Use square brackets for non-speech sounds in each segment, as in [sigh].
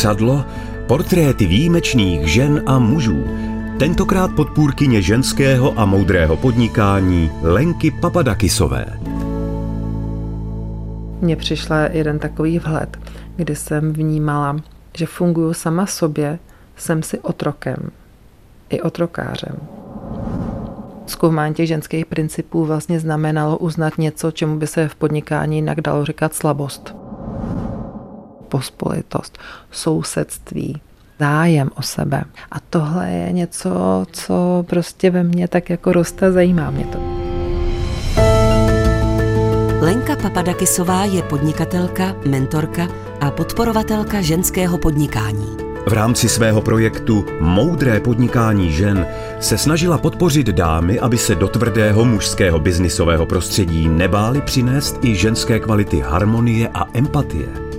Zrcadlo, portréty výjimečných žen a mužů, tentokrát podpůrkyně ženského a moudrého podnikání Lenky Papadakisové. Mně přišla jeden takový vhled, kdy jsem vnímala, že funguju sama sobě, jsem si otrokem i otrokářem. Zkoumání těch ženských principů vlastně znamenalo uznat něco, čemu by se v podnikání jinak dalo říkat slabost. Pospolitost, sousedství, zájem o sebe. A tohle je něco, co prostě ve mně tak jako roste, zajímá mě to. Lenka Papadakisová je podnikatelka, mentorka a podporovatelka ženského podnikání. V rámci svého projektu Moudré podnikání žen se snažila podpořit dámy, aby se do tvrdého mužského biznisového prostředí nebáli přinést i ženské kvality harmonie a empatie.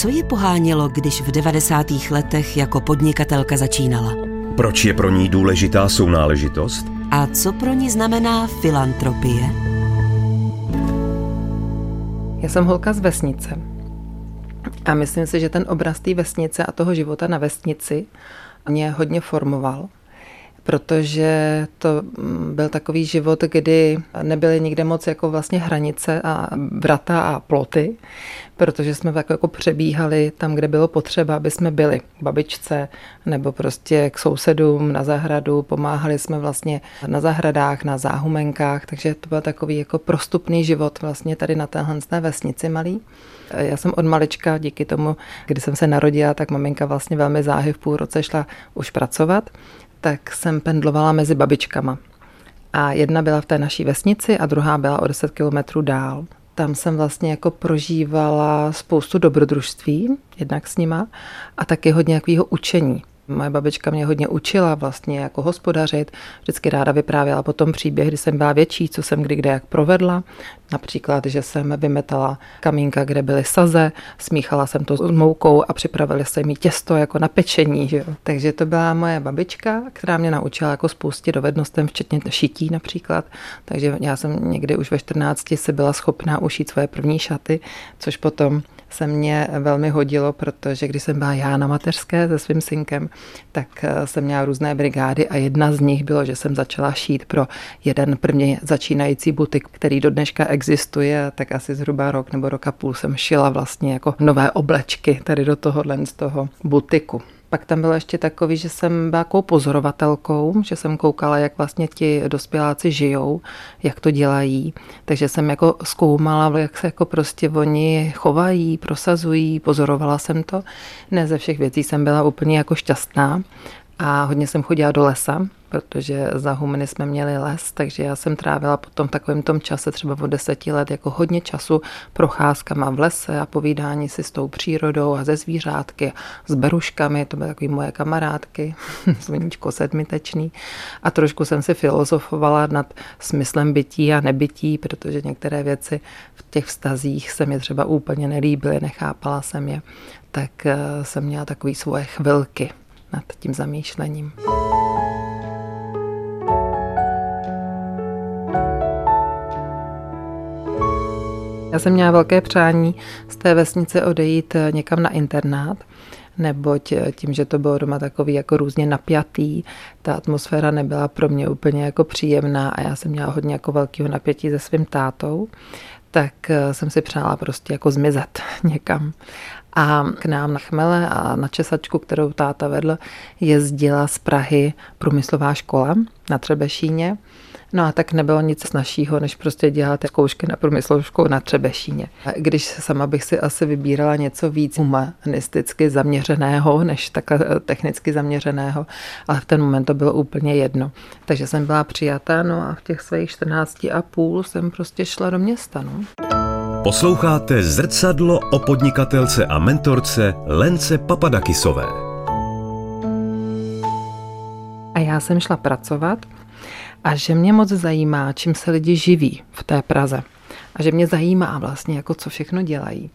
Co ji pohánělo, když v 90. letech jako podnikatelka začínala? Proč je pro ní důležitá sounáležitost? A co pro ní znamená filantropie? Já jsem holka z vesnice a myslím si, že ten obraz té vesnice a toho života na vesnici mě hodně formoval protože to mm, byl takový život, kdy nebyly nikde moc jako vlastně hranice a vrata a ploty, protože jsme tak jako přebíhali tam, kde bylo potřeba, aby jsme byli k babičce nebo prostě k sousedům na zahradu, pomáhali jsme vlastně na zahradách, na záhumenkách, takže to byl takový jako prostupný život vlastně tady na téhle vesnici malý. Já jsem od malička, díky tomu, kdy jsem se narodila, tak maminka vlastně velmi záhy v půl roce šla už pracovat tak jsem pendlovala mezi babičkama. A jedna byla v té naší vesnici a druhá byla o 10 kilometrů dál. Tam jsem vlastně jako prožívala spoustu dobrodružství, jednak s nima, a taky hodně jakého učení. Moje babička mě hodně učila vlastně jako hospodařit. Vždycky ráda vyprávěla potom příběh, kdy jsem byla větší, co jsem kdy kde jak provedla. Například, že jsem vymetala kamínka, kde byly saze, smíchala jsem to s moukou a připravili se mi těsto jako na pečení. Že? Takže to byla moje babička, která mě naučila jako spoustě dovednostem, včetně šití například. Takže já jsem někdy už ve 14 si byla schopná ušít svoje první šaty, což potom se mě velmi hodilo, protože když jsem byla já na mateřské se svým synkem, tak eh, jsem měla různé brigády a jedna z nich bylo, že jsem začala šít pro jeden prvně začínající butik, který do dneška existuje, tak asi zhruba rok nebo rok a půl jsem šila vlastně jako nové oblečky tady do tohohle z toho butiku. Pak tam bylo ještě takový, že jsem byla jako pozorovatelkou, že jsem koukala, jak vlastně ti dospěláci žijou, jak to dělají. Takže jsem jako zkoumala, jak se jako prostě oni chovají, prosazují, pozorovala jsem to. Ne ze všech věcí jsem byla úplně jako šťastná a hodně jsem chodila do lesa, protože za Humny jsme měli les, takže já jsem trávila potom v takovém tom čase třeba od deseti let jako hodně času procházkama v lese a povídání si s tou přírodou a ze zvířátky, s beruškami, to byly takové moje kamarádky, [laughs] zvoníčko sedmitečný a trošku jsem si filozofovala nad smyslem bytí a nebytí, protože některé věci v těch vztazích se mi třeba úplně nelíbily, nechápala jsem je, tak eh, jsem měla takové svoje chvilky nad tím zamýšlením. Já jsem měla velké přání z té vesnice odejít eh, někam na internát, neboť eh, tím, že to bylo doma takový jako různě napjatý, ta atmosféra nebyla pro mě úplně jako příjemná a já jsem měla hodně jako velkého napětí se svým tátou, tak eh, jsem si přála prostě jako zmizet [laughs] někam. A k nám na chmele a na česačku, kterou táta vedl, jezdila z Prahy průmyslová škola na Třebešíně. No a tak nebylo nic snažšího, než prostě dělat zkoušky na průmyslovou školu na Třebešíně. A když sama bych si asi vybírala něco víc humanisticky zaměřeného, než takhle eh, technicky zaměřeného, ale v ten moment to bylo úplně jedno. Takže jsem byla přijatá, no a v těch svých 14 a půl jsem prostě šla do města. No. Posloucháte zrcadlo o podnikatelce a mentorce Lence Papadakisové. A já jsem šla pracovat a že mě moc zajímá, čím se lidi živí v té Praze. A že mě zajímá vlastně, jako co všechno dělají.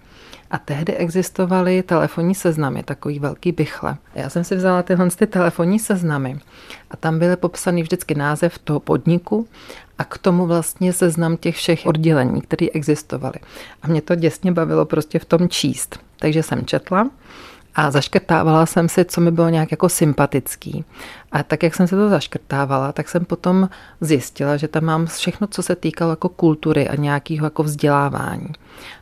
A tehdy existovaly telefonní seznamy, takový velký bychle. Já jsem si vzala tyhle ty telefonní seznamy a tam byly popsaný vždycky název toho podniku a k tomu vlastně seznam těch všech oddělení, které existovaly. A mě to děsně bavilo prostě v tom číst. takže jsem četla a zaškrtávala jsem si, co mi bylo nějak jako sympatický. A tak, jak jsem se to zaškrtávala, tak jsem potom zjistila, že tam mám všechno, co se týkalo jako kultury a nějakého jako vzdělávání.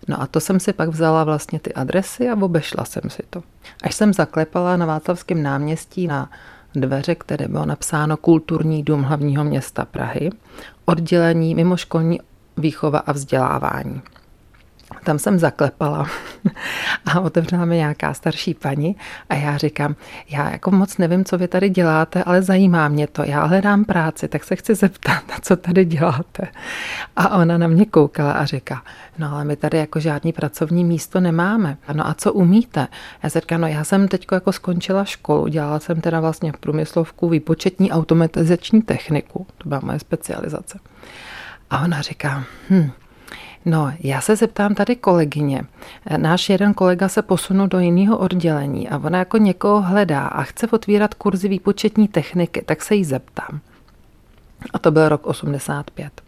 No a to jsem si pak vzala vlastně ty adresy a obešla jsem si to. Až jsem zaklepala na Václavském náměstí na dveře, které bylo napsáno Kulturní dům hlavního města Prahy, oddělení mimoškolní výchova a vzdělávání. Tam jsem zaklepala [laughs] a otevřela mi nějaká starší paní a já říkám, já jako moc nevím, co vy tady děláte, ale zajímá mě to. Já hledám práci, tak se chci zeptat, [laughs] co tady děláte. A ona na mě koukala a říká, no ale my tady jako žádný pracovní místo nemáme. No a co umíte? Já se říkám, no já jsem teď jako skončila školu, dělala jsem teda vlastně v průmyslovku výpočetní automatizační techniku. To byla moje specializace. A ona říká, hm, No, já se zeptám tady kolegyně. Náš jeden kolega se posunul do jiného oddělení a ona jako někoho hledá a chce otvírat kurzy výpočetní techniky, tak se jí zeptám. A to byl rok 85.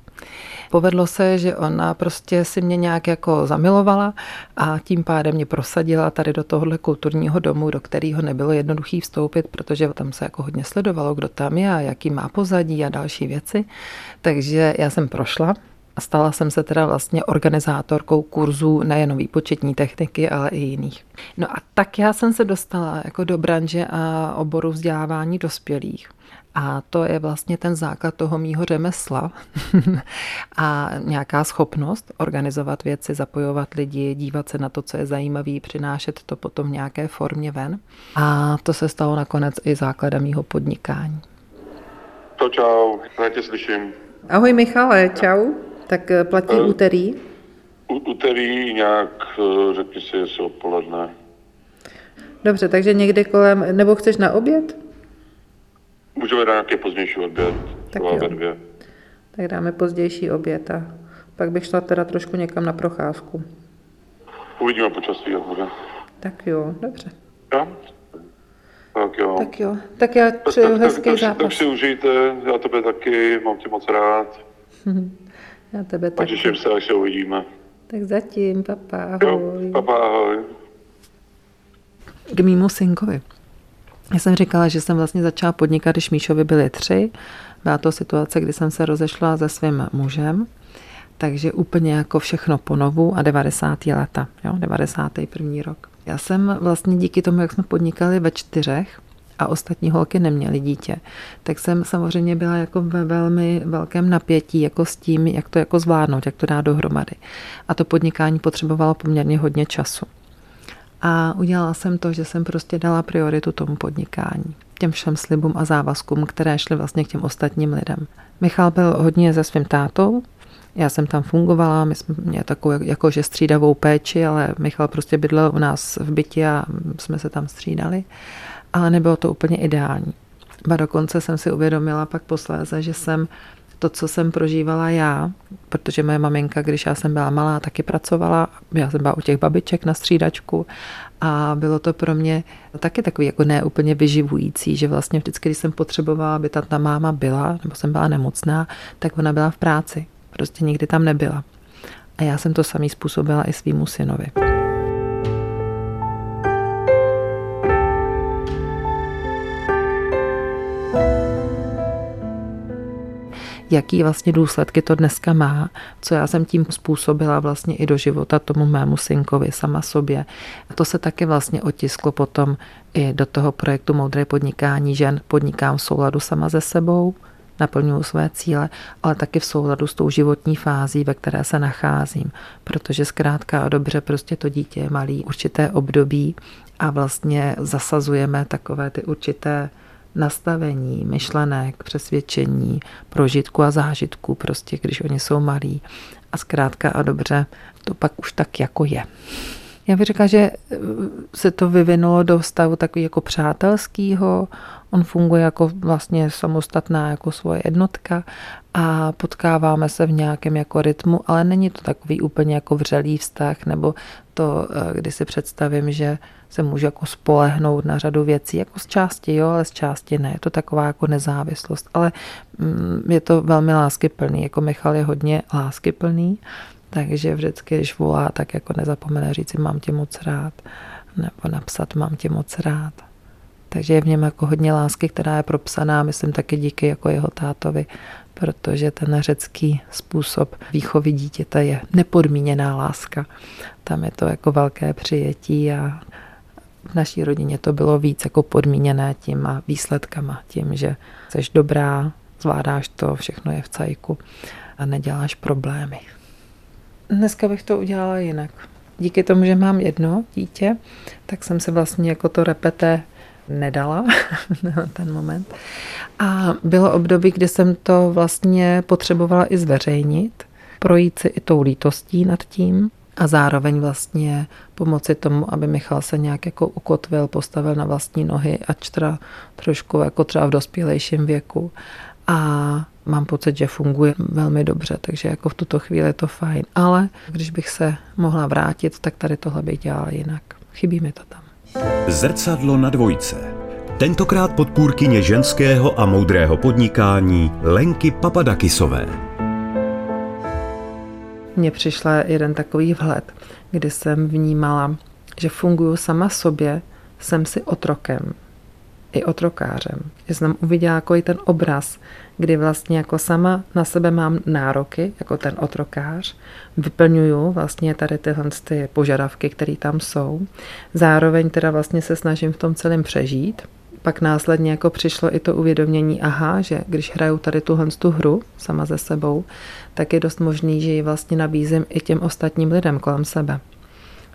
Povedlo se, že ona prostě si mě nějak jako zamilovala a tím pádem mě prosadila tady do tohohle kulturního domu, do kterého nebylo jednoduchý vstoupit, protože tam se jako hodně sledovalo, kdo tam je a jaký má pozadí a další věci. Takže já jsem prošla a stala jsem se teda vlastně organizátorkou kurzů nejen výpočetní techniky, ale i jiných. No a tak já jsem se dostala jako do branže a oboru vzdělávání dospělých. A to je vlastně ten základ toho mýho řemesla [laughs] a nějaká schopnost organizovat věci, zapojovat lidi, dívat se na to, co je zajímavé, přinášet to potom v nějaké formě ven. A to se stalo nakonec i základem mýho podnikání. To čau, já tě slyším. Ahoj Michale, čau. Tak eh, platí uh, úterý? U, úterý nějak, eh, řekni si, jestli odpoledne. Dobře, takže někdy kolem, nebo chceš na oběd? Můžeme dát nějaký pozdější oběd, tak jo. dvě. Tak dáme pozdější oběd a pak bych šla teda trošku někam na procházku. Uvidíme počasí, jak bude. Tak jo, dobře. Jo? Tak jo. Tak jo, tak já přeju tak, hezký tak, zápas. Tak, tak si užijte, já tebe taky, mám tě moc rád. [laughs] Já tebe taky. Těším se, až se uvidíme. Tak zatím, papa, ahoj. Jo, papa, ahoj. K mýmu synkovi. Já jsem říkala, že jsem vlastně začala podnikat, když Míšovi byly tři. Byla to situace, kdy jsem se rozešla se svým mužem, takže úplně jako všechno ponovu a 90. leta, jo, 91. rok. Já jsem vlastně díky tomu, jak jsme podnikali ve čtyřech, a ostatní holky neměly dítě, tak jsem samozřejmě byla jako ve velmi velkém napětí jako s tím, jak to jako zvládnout, jak to dát dohromady. A to podnikání potřebovalo poměrně hodně času. A udělala jsem to, že jsem prostě dala prioritu tomu podnikání, těm všem slibům a závazkům, které šly vlastně k těm ostatním lidem. Michal byl hodně se svým tátou, já jsem tam fungovala, my jsme měli takovou jakože střídavou péči, ale Michal prostě bydlel u nás v bytě a jsme se tam střídali ale nebylo to úplně ideální. Ba dokonce jsem si uvědomila pak posléze, že jsem to, co jsem prožívala já, protože moje maminka, když já jsem byla malá, taky pracovala, já jsem byla u těch babiček na střídačku a bylo to pro mě taky takový jako neúplně vyživující, že vlastně vždycky, když jsem potřebovala, aby ta, máma byla, nebo jsem byla nemocná, tak ona byla v práci. Prostě nikdy tam nebyla. A já jsem to samý způsobila i svýmu synovi. Jaký vlastně důsledky to dneska má, co já jsem tím způsobila vlastně i do života tomu mému synkovi sama sobě. A to se taky vlastně otisklo potom i do toho projektu Moudré podnikání žen. Podnikám v souladu sama ze sebou, naplňuju své cíle, ale taky v souladu s tou životní fází, ve které se nacházím. Protože zkrátka a dobře prostě to dítě je malý určité období a vlastně zasazujeme takové ty určité nastavení, myšlenek, přesvědčení, prožitku a zážitku, prostě když oni jsou malí. A zkrátka a dobře, to pak už tak jako je. Já bych řekla, že eh, se to vyvinulo do stavu takový jako přátelskýho, on funguje jako vlastně samostatná jako svoje jednotka a potkáváme se v nějakém jako rytmu, ale není to takový úplně jako vřelý vztah, nebo to, eh, kdy si představím, že se můžu jako spolehnout na řadu věcí, jako z části jo, ale z části ne. Je to taková jako nezávislost, ale mm, je to velmi láskyplný, jako Michal je hodně láskyplný, takže vždycky, když volá, tak jako nezapomene říct mám tě moc rád, nebo napsat mám tě moc rád. Takže je v něm jako hodně lásky, která je propsaná, myslím taky díky jako jeho tátovi, protože ten řecký způsob výchovy dítěte je nepodmíněná láska. Tam je to jako velké přijetí a v naší rodině to bylo víc jako podmíněné těma výsledkama, tím, že jsi dobrá, zvládáš to, všechno je v cajku a neděláš problémy. Dneska bych to udělala jinak. Díky tomu, že mám jedno dítě, tak jsem se vlastně jako to repete nedala [laughs] na ten moment. A bylo období, kdy jsem to vlastně potřebovala i zveřejnit, projít si i tou lítostí nad tím a zároveň vlastně pomoci tomu, aby Michal se nějak jako ukotvil, postavil na vlastní nohy, ač teda trošku jako třeba v dospělejším věku. A mám pocit, že funguje velmi dobře, takže jako v tuto chvíli je to fajn. Ale když bych se mohla vrátit, tak tady tohle bych dělala jinak. Chybí mi to tam. Zrcadlo na dvojce. Tentokrát podpůrkyně ženského a moudrého podnikání Lenky Papadakisové. Mně přišla jeden takový vhled, kdy jsem vnímala, že funguju sama sobě, jsem si otrokem, i otrokářem. Že jsem uviděla jako i ten obraz, kdy vlastně jako sama na sebe mám nároky, jako ten otrokář, vyplňuju vlastně tady tyhle ty požadavky, které tam jsou. Zároveň teda vlastně se snažím v tom celém přežít. Pak následně jako přišlo i to uvědomění, aha, že když hraju tady tuhle tu hru sama ze sebou, tak je dost možný, že ji vlastně nabízím i těm ostatním lidem kolem sebe.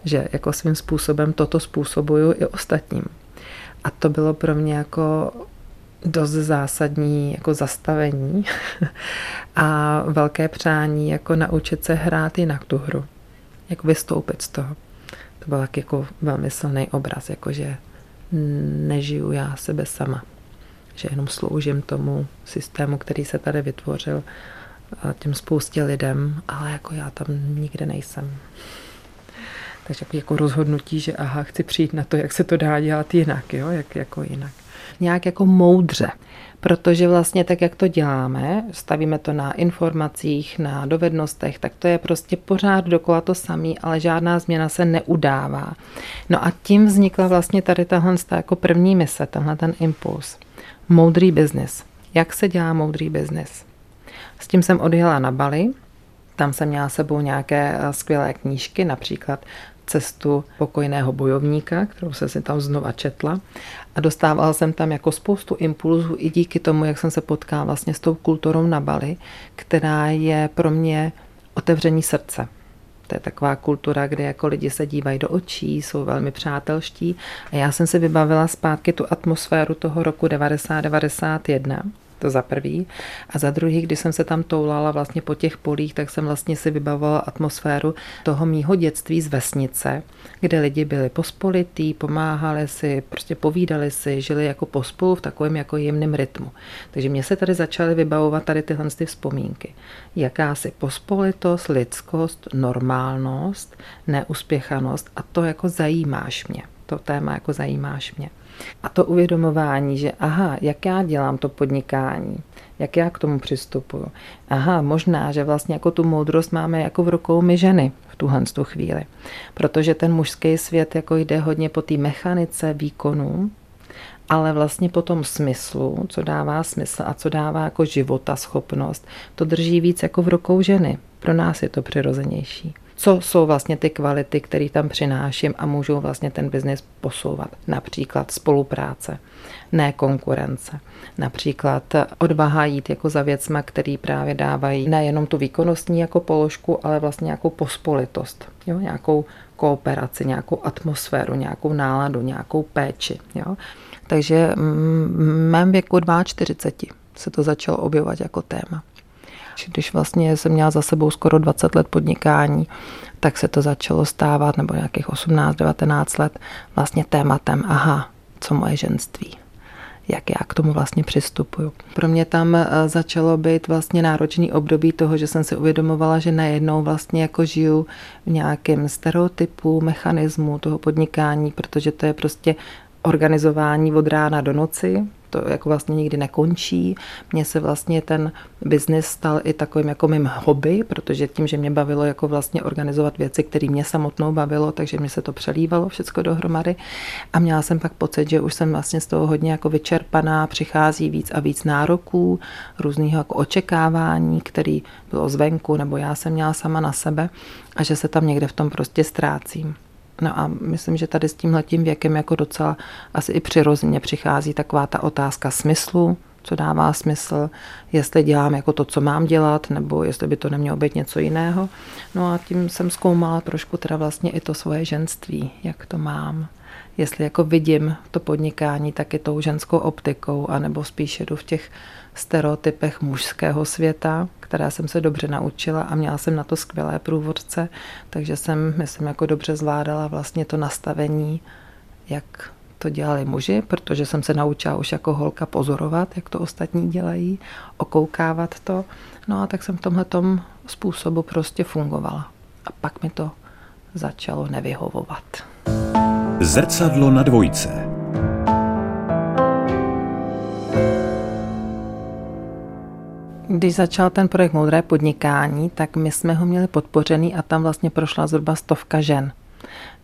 Že jako svým způsobem toto způsobuju i ostatním. A to bylo pro mě jako dost zásadní jako zastavení [laughs] a velké přání jako naučit se hrát jinak tu hru. Jako vystoupit z toho. To byl tak jako velmi silný obraz, jakože nežiju já sebe sama. Že jenom sloužím tomu systému, který se tady vytvořil těm spoustě lidem, ale jako já tam nikde nejsem. Takže jako rozhodnutí, že aha, chci přijít na to, jak se to dá dělat jinak, jo, jak jako jinak. Nějak jako moudře, protože vlastně tak, jak to děláme, stavíme to na informacích, na dovednostech, tak to je prostě pořád dokola to samý, ale žádná změna se neudává. No a tím vznikla vlastně tady tahle jako první mise, tenhle ten impuls. Moudrý biznis. Jak se dělá moudrý biznis? S tím jsem odjela na Bali, tam jsem měla sebou nějaké eh, skvělé knížky, například cestu pokojného bojovníka, kterou jsem si tam znova četla. A dostávala jsem tam jako spoustu impulzů i díky tomu, jak jsem se potkala vlastně s tou kulturou na Bali, která je pro mě otevření srdce. To je taková kultura, kde jako lidi se dívají do očí, jsou velmi přátelští. A já jsem si vybavila zpátky tu atmosféru toho roku 90-91 to za prvý. A za druhý, když jsem se tam toulala vlastně po těch polích, tak jsem vlastně si vybavovala atmosféru toho mýho dětství z vesnice, kde lidi byli pospolitý, pomáhali si, prostě povídali si, žili jako pospolu v takovém jako jemném rytmu. Takže mě se tady začaly vybavovat tady tyhle ty vzpomínky. Jakási pospolitost, lidskost, normálnost, neuspěchanost a to jako zajímáš mě. To téma jako zajímáš mě. A to uvědomování, že aha, jak já dělám to podnikání, jak já k tomu přistupuju. Aha, možná, že vlastně jako tu moudrost máme jako v rukou my ženy v tuhle tu chvíli. Protože ten mužský svět jako jde hodně po té mechanice výkonů, ale vlastně po tom smyslu, co dává smysl a co dává jako života schopnost, to drží víc jako v rukou ženy. Pro nás je to přirozenější co jsou vlastně ty kvality, které tam přináším a můžou vlastně ten biznis posouvat. Například spolupráce, ne konkurence. Například odvaha jít jako za věcma, který právě dávají nejenom tu výkonnostní jako položku, ale vlastně nějakou pospolitost, jo? nějakou kooperaci, nějakou atmosféru, nějakou náladu, nějakou péči. Jo? Takže v mém věku 42 se to začalo objevovat jako téma. Když vlastně jsem měla za sebou skoro 20 let podnikání, tak se to začalo stávat, nebo nějakých 18-19 let, vlastně tématem, aha, co moje ženství jak já k tomu vlastně přistupuju. Pro mě tam eh, začalo být vlastně náročný období toho, že jsem si uvědomovala, že najednou vlastně jako žiju v nějakém stereotypu, mechanismu toho podnikání, protože to je prostě organizování od rána do noci, to jako vlastně nikdy nekončí. Mně se vlastně ten biznis stal i takovým jako mým hobby, protože tím, že mě bavilo jako vlastně organizovat věci, které mě samotnou bavilo, takže mě se to přelívalo všechno dohromady. A měla jsem pak pocit, že už jsem vlastně z toho hodně jako vyčerpaná, přichází víc a víc nároků, různého jako očekávání, který bylo zvenku, nebo já jsem měla sama na sebe a že se tam někde v tom prostě ztrácím. No a myslím, že tady s tímhletím věkem jako docela asi i přirozeně přichází taková ta otázka smyslu, co dává smysl, jestli dělám jako to, co mám dělat, nebo jestli by to nemělo být něco jiného. No a tím jsem zkoumala trošku teda vlastně i to svoje ženství, jak to mám. Jestli jako vidím to podnikání taky tou ženskou optikou, anebo spíš jdu v těch stereotypech mužského světa, které jsem se dobře naučila a měla jsem na to skvělé průvodce, takže jsem, myslím, jako dobře zvládala vlastně to nastavení, jak to dělali muži, protože jsem se naučila už jako holka pozorovat, jak to ostatní dělají, okoukávat to. No a tak jsem v tomhle způsobu prostě fungovala. A pak mi to začalo nevyhovovat. Zrcadlo na dvojce. Když začal ten projekt Moudré podnikání, tak my jsme ho měli podpořený a tam vlastně prošla zhruba stovka žen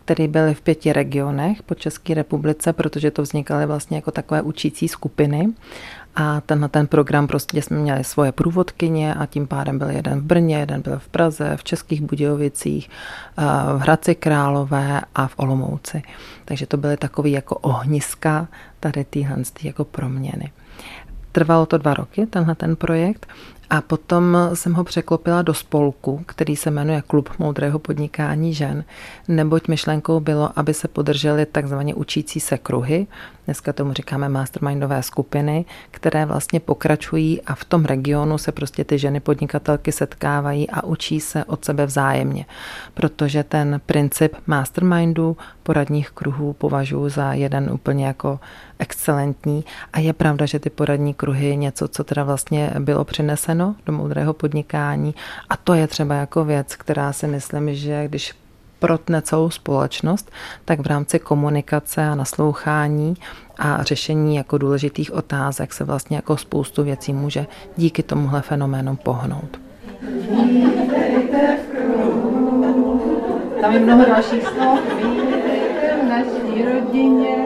které byly v pěti regionech po České republice, protože to vznikaly vlastně jako takové učící skupiny. A tenhle ten program prostě jsme měli svoje průvodkyně a tím pádem byl jeden v Brně, jeden byl v Praze, v Českých Budějovicích, v Hradci Králové a v Olomouci. Takže to byly takové jako ohniska tady téhle jako proměny. Trvalo to dva roky, tenhle ten projekt. A potom jsem ho překlopila do spolku, který se jmenuje Klub moudrého podnikání žen, neboť myšlenkou bylo, aby se podržely takzvaně učící se kruhy, dneska tomu říkáme mastermindové skupiny, které vlastně pokračují a v tom regionu se prostě ty ženy podnikatelky setkávají a učí se od sebe vzájemně. Protože ten princip mastermindu, poradních kruhů považuji za jeden úplně jako excelentní a je pravda, že ty poradní kruhy něco, co teda vlastně bylo přineseno do moudrého podnikání a to je třeba jako věc, která si myslím, že když protne celou společnost, tak v rámci komunikace a naslouchání a řešení jako důležitých otázek se vlastně jako spoustu věcí může díky tomuhle fenoménu pohnout. Tam je mnoho dalších slov. Vítejte v naší rodině.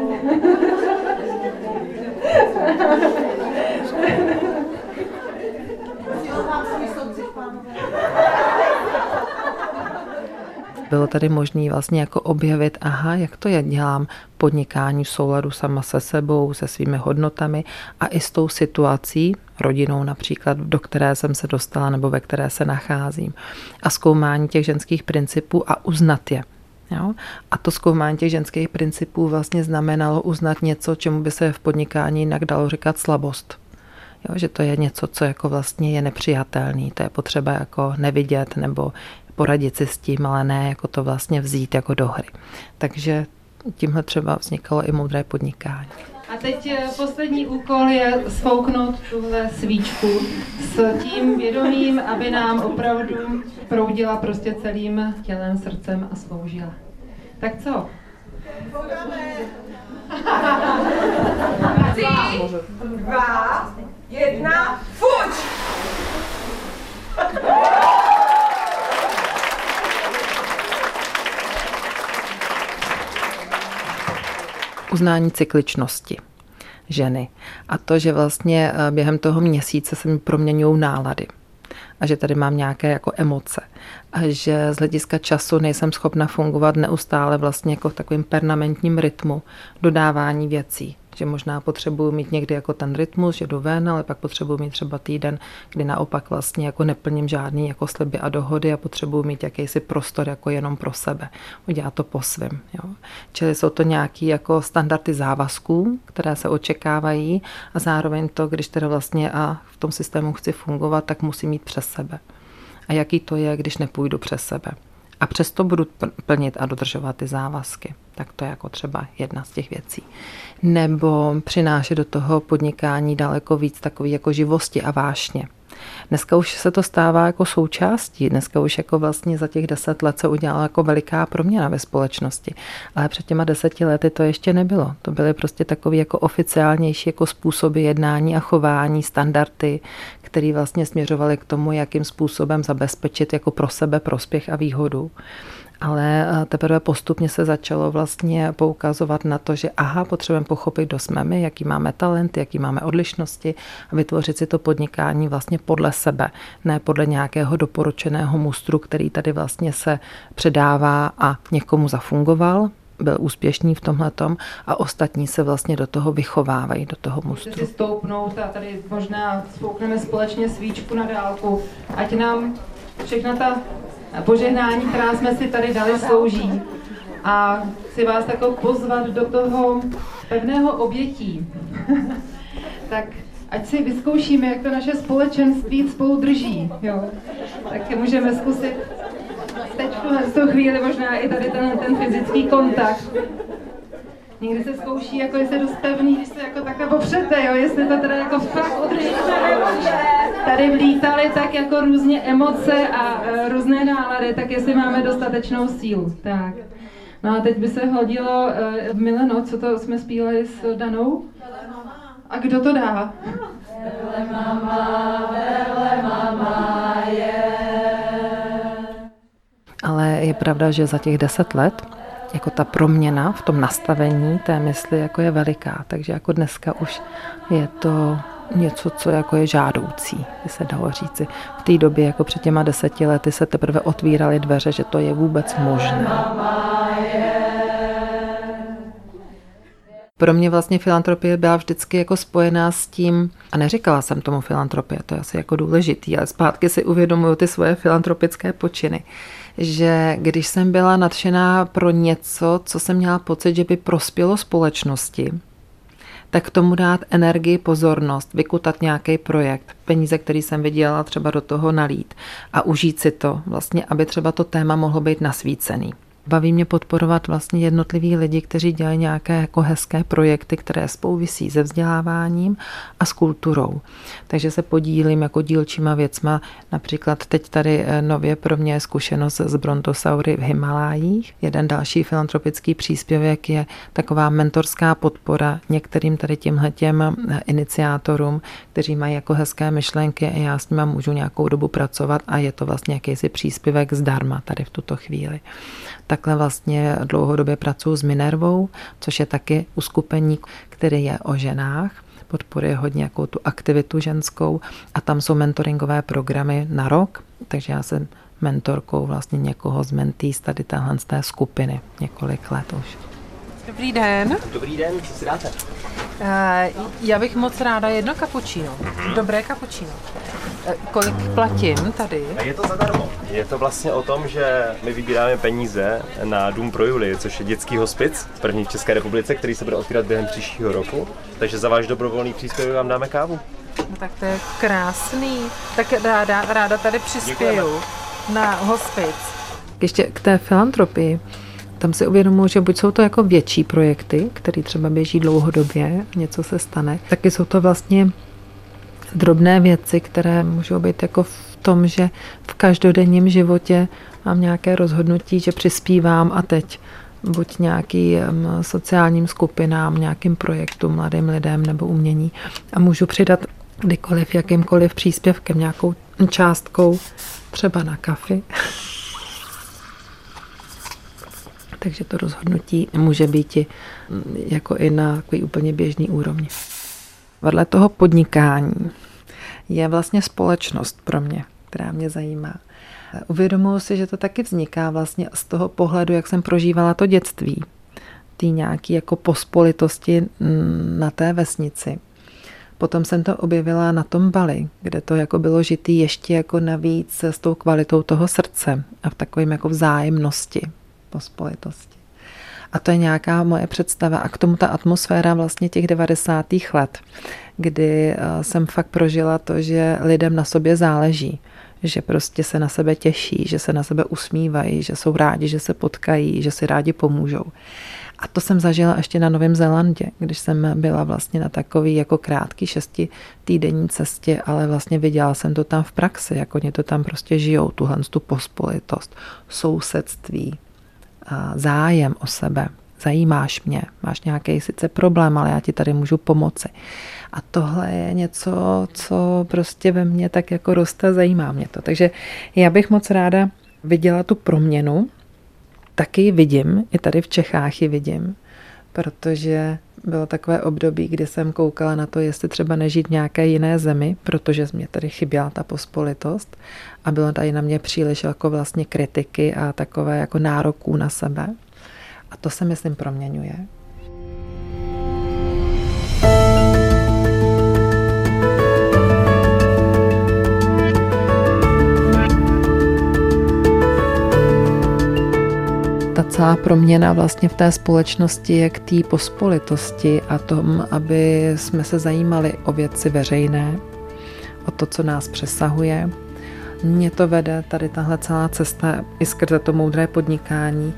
Bylo tady možné vlastně jako objevit, aha, jak to je, dělám podnikání v souladu sama se sebou, se svými hodnotami a i s tou situací, rodinou například, do které jsem se dostala nebo ve které se nacházím. A zkoumání těch ženských principů a uznat je. Jo? A to zkoumání těch ženských principů vlastně znamenalo uznat něco, čemu by se v podnikání jinak dalo říkat slabost. Jo, že to je něco, co jako vlastně je nepřijatelný, to je potřeba jako nevidět nebo poradit si s tím, ale ne jako to vlastně vzít jako do hry. Takže tímhle třeba vznikalo i moudré podnikání. A teď eh, poslední úkol je sfouknout tuhle svíčku s tím vědomím, aby nám opravdu proudila prostě celým tělem, srdcem a sloužila. Tak co? Tři, dva, jedna, fuč! Uznání cykličnosti ženy. A to, že vlastně eh, během toho měsíce se mi proměňují nálady a že tady mám nějaké jako emoce. A že z hlediska času nejsem schopna fungovat neustále vlastně jako v takovém permanentním rytmu dodávání věcí že možná potřebuju mít někdy jako ten rytmus, že jdu ven, ale pak potřebuju mít třeba týden, kdy naopak vlastně jako neplním žádný jako sliby a dohody a potřebuju mít jakýsi prostor jako jenom pro sebe. Udělat to po svém. Čili jsou to nějaké jako standardy závazků, které se očekávají a zároveň to, když teda vlastně a v tom systému chci fungovat, tak musím mít přes sebe. A jaký to je, když nepůjdu přes sebe a přesto budu plnit a dodržovat ty závazky. Tak to je jako třeba jedna z těch věcí. Nebo přinášet do toho podnikání daleko víc takový jako živosti a vášně. Dneska už se to stává jako součástí, dneska už jako vlastně za těch deset let se udělala jako veliká proměna ve společnosti. Ale před těma deseti lety to ještě nebylo. To byly prostě takové jako oficiálnější jako způsoby jednání a chování, standardy, které vlastně směřovaly k tomu, jakým způsobem zabezpečit jako pro sebe prospěch a výhodu ale eh, teprve postupně se začalo vlastně poukazovat na to, že aha, potřebujeme pochopit, kdo jsme my, jaký máme talent, jaký máme odlišnosti a vytvořit si to podnikání vlastně podle sebe, ne podle nějakého doporučeného mustru, který tady vlastně se předává a někomu zafungoval, byl úspěšný v tomhle a ostatní se vlastně do toho vychovávají, do toho mustru. si stoupnout a tady možná spoukneme společně svíčku na dálku, ať nám všechna ta požehnání, která jsme si tady dali, slouží. A chci vás jako pozvat do toho pevného obětí. [laughs] tak ať si vyzkoušíme, jak to naše společenství spolu drží. Jo. Tak můžeme zkusit teď v tu chvíli možná i tady ten, ten fyzický kontakt. Někdy se zkouší, jako jestli je dost pevný, když se jako takhle popřete, jo, jestli to teda jako fakt udržíte. Tady vlítaly tak jako různě emoce a uh, různé nálady, tak jestli máme dostatečnou sílu. Tak. No a teď by se hodilo uh, Mileno, co to jsme zpívali s Danou? A kdo to dá? Vele mama, vele mama je. Ale je pravda, že za těch deset let jako ta proměna v tom nastavení té mysli jako je veliká. Takže jako dneska už je to něco, co jako je žádoucí, by se dalo říci. V té době, jako před těma deseti lety, se teprve otvíraly dveře, že to je vůbec možné. Pro mě vlastně filantropie byla vždycky jako spojená s tím, a neříkala jsem tomu filantropie, to je asi jako důležitý, ale zpátky si uvědomuju ty svoje filantropické počiny že když jsem byla nadšená pro něco, co jsem měla pocit, že by prospělo společnosti, tak tomu dát energii, pozornost, vykutat nějaký projekt, peníze, který jsem viděla, třeba do toho nalít a užít si to, vlastně, aby třeba to téma mohlo být nasvícený. Baví mě podporovat vlastně jednotliví lidi, kteří dělají nějaké jako hezké projekty, které spouvisí se vzděláváním a s kulturou. Takže se podílím jako dílčíma věcma. Například teď tady eh, nově pro mě je zkušenost z brontosaury v Himalájích. Jeden další filantropický příspěvek je taková mentorská podpora některým tady těmhletěm eh, iniciátorům, kteří mají jako hezké myšlenky a já s nimi můžu nějakou dobu pracovat a je to vlastně jakýsi příspěvek zdarma tady v tuto chvíli. Takhle vlastně dlouhodobě pracuji s Minervou, což je taky uskupení, který je o ženách podporuje hodně jako tu aktivitu ženskou a tam jsou mentoringové programy na rok, takže já jsem mentorkou vlastně někoho z mentý z tady téhle z té skupiny několik let už. Dobrý den. Dobrý den, co si dáte? Uh, já bych moc ráda jedno kapučíno. Dobré kapučíno. Uh, kolik platím tady? Je to zadarmo. Je to vlastně o tom, že my vybíráme peníze na Dům pro Juli, což je dětský hospic, první v České republice, který se bude otvírat během příštího roku. Takže za váš dobrovolný příspěvek vám dáme kávu. No tak to je krásný. Tak ráda, ráda tady přispěju Děkujeme. na hospic. Ještě k té filantropii. Tam si uvědomuji, že buď jsou to jako větší projekty, které třeba běží dlouhodobě, něco se stane, taky jsou to vlastně drobné věci, které můžou být jako v tom, že v každodenním životě mám nějaké rozhodnutí, že přispívám a teď buď nějakým sociálním skupinám, nějakým projektům, mladým lidem nebo umění a můžu přidat kdykoliv, jakýmkoliv příspěvkem, nějakou částkou, třeba na kafy takže to rozhodnutí může být i, jako i na takový úplně běžný úrovni. Vedle toho podnikání je vlastně společnost pro mě, která mě zajímá. Uvědomuji si, že to taky vzniká vlastně z toho pohledu, jak jsem prožívala to dětství, ty nějaký jako pospolitosti na té vesnici. Potom jsem to objevila na tom Bali, kde to jako bylo žitý ještě jako navíc s tou kvalitou toho srdce a v takovém jako vzájemnosti pospolitosti. A to je nějaká moje představa. A k tomu ta atmosféra vlastně těch 90. let, kdy eh, jsem fakt prožila to, že lidem na sobě záleží, že prostě se na sebe těší, že se na sebe usmívají, že jsou rádi, že se potkají, že si rádi pomůžou. A to jsem zažila ještě na Novém Zélandě, když jsem byla vlastně na takový jako krátký šesti týdenní cestě, ale vlastně viděla jsem to tam v praxi, jak oni to tam prostě žijou, tuhle tu pospolitost, sousedství, zájem o sebe, zajímáš mě, máš nějaký sice problém, ale já ti tady můžu pomoci. A tohle je něco, co prostě ve mně tak jako roste, zajímá mě to. Takže já bych moc ráda viděla tu proměnu, taky vidím, i tady v Čechách ji vidím, protože bylo takové období, kdy jsem koukala na to, jestli třeba nežít v nějaké jiné zemi, protože mě tady chyběla ta pospolitost a bylo tady na mě příliš jako vlastně kritiky a takové jako nároků na sebe. A to se, myslím, proměňuje. Celá proměna vlastně v té společnosti je k té pospolitosti a tom, aby jsme se zajímali o věci veřejné, o to, co nás přesahuje. Mně to vede tady tahle celá cesta i skrze to moudré podnikání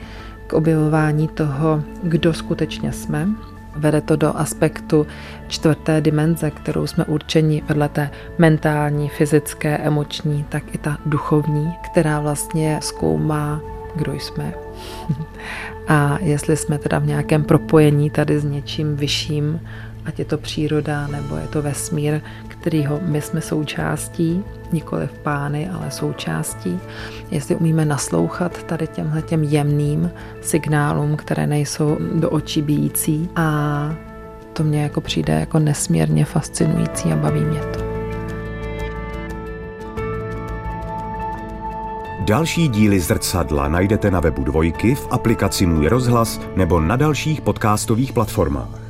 k objevování toho, kdo skutečně jsme. Vede to do aspektu čtvrté dimenze, kterou jsme určeni vedle té mentální, fyzické, emoční, tak i ta duchovní, která vlastně zkoumá, kdo jsme. A jestli jsme teda v nějakém propojení tady s něčím vyšším, ať je to příroda nebo je to vesmír, kterýho my jsme součástí, nikoli v pány, ale součástí. Jestli umíme naslouchat tady těmhle těm jemným signálům, které nejsou do očí bíjící a to mě jako přijde jako nesmírně fascinující a baví mě to. Další díly zrcadla najdete na webu Dvojky, v aplikaci Můj rozhlas nebo na dalších podcastových platformách.